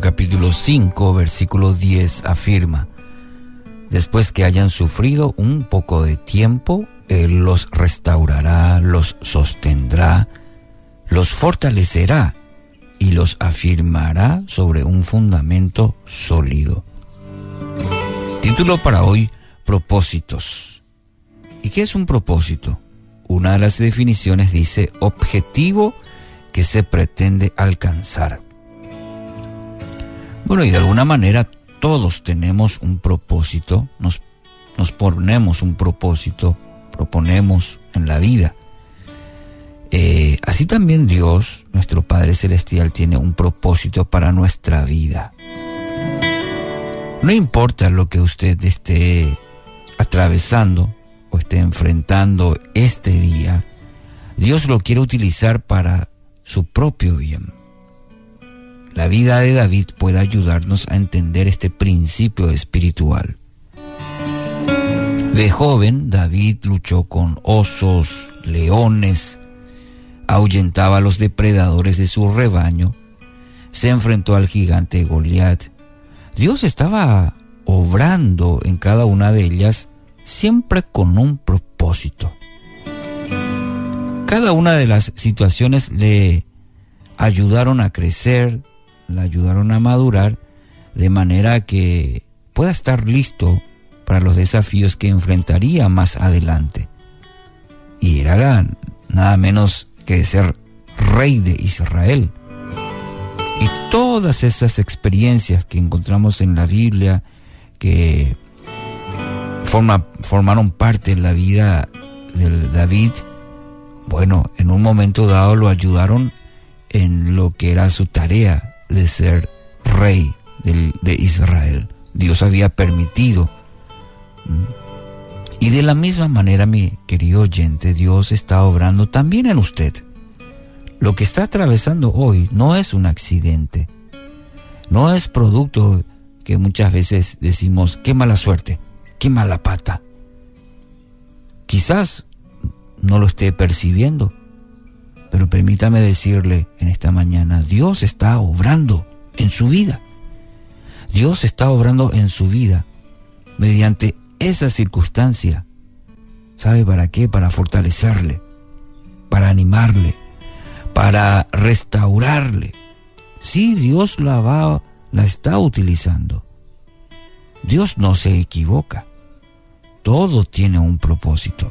capítulo 5, versículo 10 afirma, después que hayan sufrido un poco de tiempo, Él los restaurará, los sostendrá, los fortalecerá y los afirmará sobre un fundamento sólido. Título para hoy, propósitos. ¿Y qué es un propósito? Una de las definiciones dice objetivo que se pretende alcanzar. Bueno, y de alguna manera todos tenemos un propósito, nos, nos ponemos un propósito, proponemos en la vida. Eh, así también Dios, nuestro Padre Celestial, tiene un propósito para nuestra vida. No importa lo que usted esté atravesando o esté enfrentando este día, Dios lo quiere utilizar para su propio bien. La vida de David puede ayudarnos a entender este principio espiritual. De joven, David luchó con osos, leones, ahuyentaba a los depredadores de su rebaño, se enfrentó al gigante Goliat. Dios estaba obrando en cada una de ellas siempre con un propósito. Cada una de las situaciones le ayudaron a crecer, le ayudaron a madurar, de manera que pueda estar listo para los desafíos que enfrentaría más adelante. Y era nada menos que ser rey de Israel. Y todas esas experiencias que encontramos en la Biblia, que formaron parte de la vida de David, bueno, en un momento dado lo ayudaron en lo que era su tarea de ser rey de Israel. Dios había permitido. Y de la misma manera, mi querido oyente, Dios está obrando también en usted. Lo que está atravesando hoy no es un accidente, no es producto que muchas veces decimos, qué mala suerte, qué mala pata. Quizás no lo esté percibiendo, pero permítame decirle en esta mañana, Dios está obrando en su vida. Dios está obrando en su vida mediante esa circunstancia. ¿Sabe para qué? Para fortalecerle, para animarle, para restaurarle. Sí, Dios la va, la está utilizando. Dios no se equivoca. Todo tiene un propósito.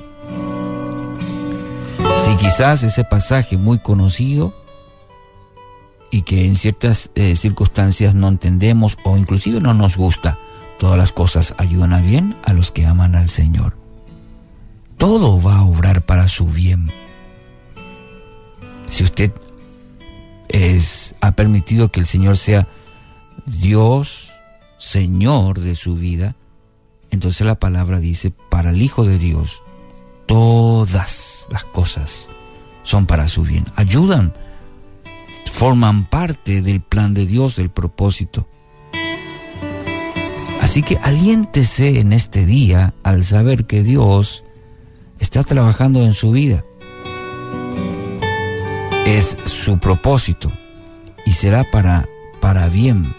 Si quizás ese pasaje muy conocido y que en ciertas eh, circunstancias no entendemos o inclusive no nos gusta, Todas las cosas ayudan a bien a los que aman al Señor. Todo va a obrar para su bien. Si usted es, ha permitido que el Señor sea Dios, Señor de su vida, entonces la palabra dice, para el Hijo de Dios, todas las cosas son para su bien. Ayudan, forman parte del plan de Dios, del propósito. Así que aliéntese en este día al saber que Dios está trabajando en su vida. Es su propósito y será para, para bien,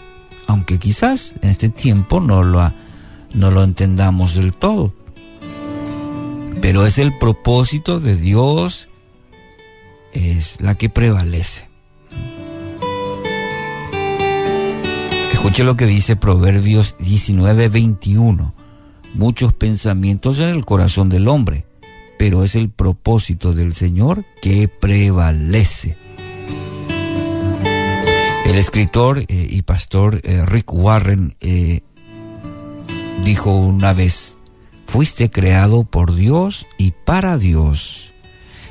aunque quizás en este tiempo no lo, no lo entendamos del todo. Pero es el propósito de Dios, es la que prevalece. Escuche lo que dice Proverbios 19, 21. Muchos pensamientos en el corazón del hombre, pero es el propósito del Señor que prevalece. El escritor eh, y pastor eh, Rick Warren eh, dijo una vez, fuiste creado por Dios y para Dios,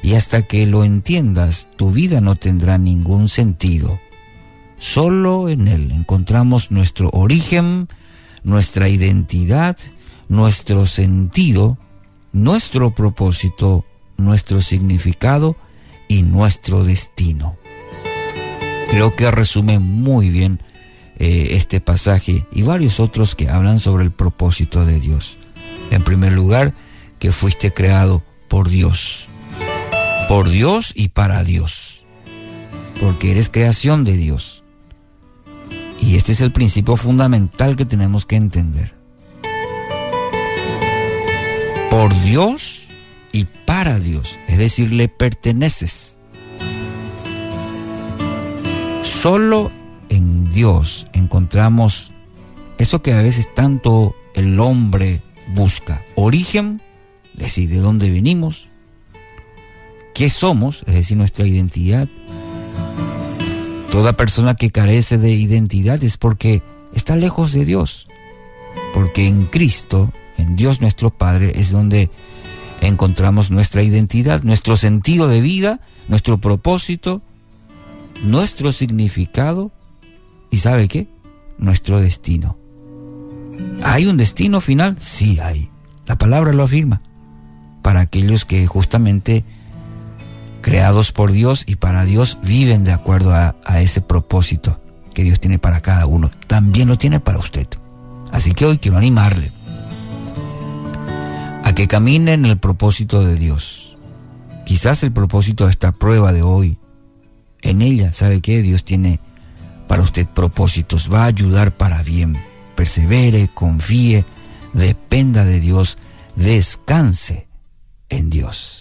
y hasta que lo entiendas, tu vida no tendrá ningún sentido. Solo en Él encontramos nuestro origen, nuestra identidad, nuestro sentido, nuestro propósito, nuestro significado y nuestro destino. Creo que resume muy bien eh, este pasaje y varios otros que hablan sobre el propósito de Dios. En primer lugar, que fuiste creado por Dios, por Dios y para Dios, porque eres creación de Dios Y este es el principio fundamental que tenemos que entender. Por Dios y para Dios, es decir, le perteneces. Solo en Dios encontramos eso que a veces tanto el hombre busca. Origen, es decir, de dónde venimos, qué somos, es decir, nuestra identidad. Toda persona que carece de identidad es porque está lejos de Dios. Porque en Cristo, en Dios nuestro Padre, es donde encontramos nuestra identidad, nuestro sentido de vida, nuestro propósito, nuestro significado y ¿sabe qué? Nuestro destino. ¿Hay un destino final? Sí hay. La palabra lo afirma. Para aquellos que justamente creados por Dios y para Dios viven de acuerdo a, ese propósito que Dios tiene para cada uno. También lo tiene para usted. Así que hoy quiero animarle a que camine en el propósito de Dios. Quizás el propósito de esta prueba de hoy, en ella, ¿sabe qué? Dios tiene para usted propósitos, va a ayudar para bien persevere, confíe, dependa de Dios, descanse en Dios.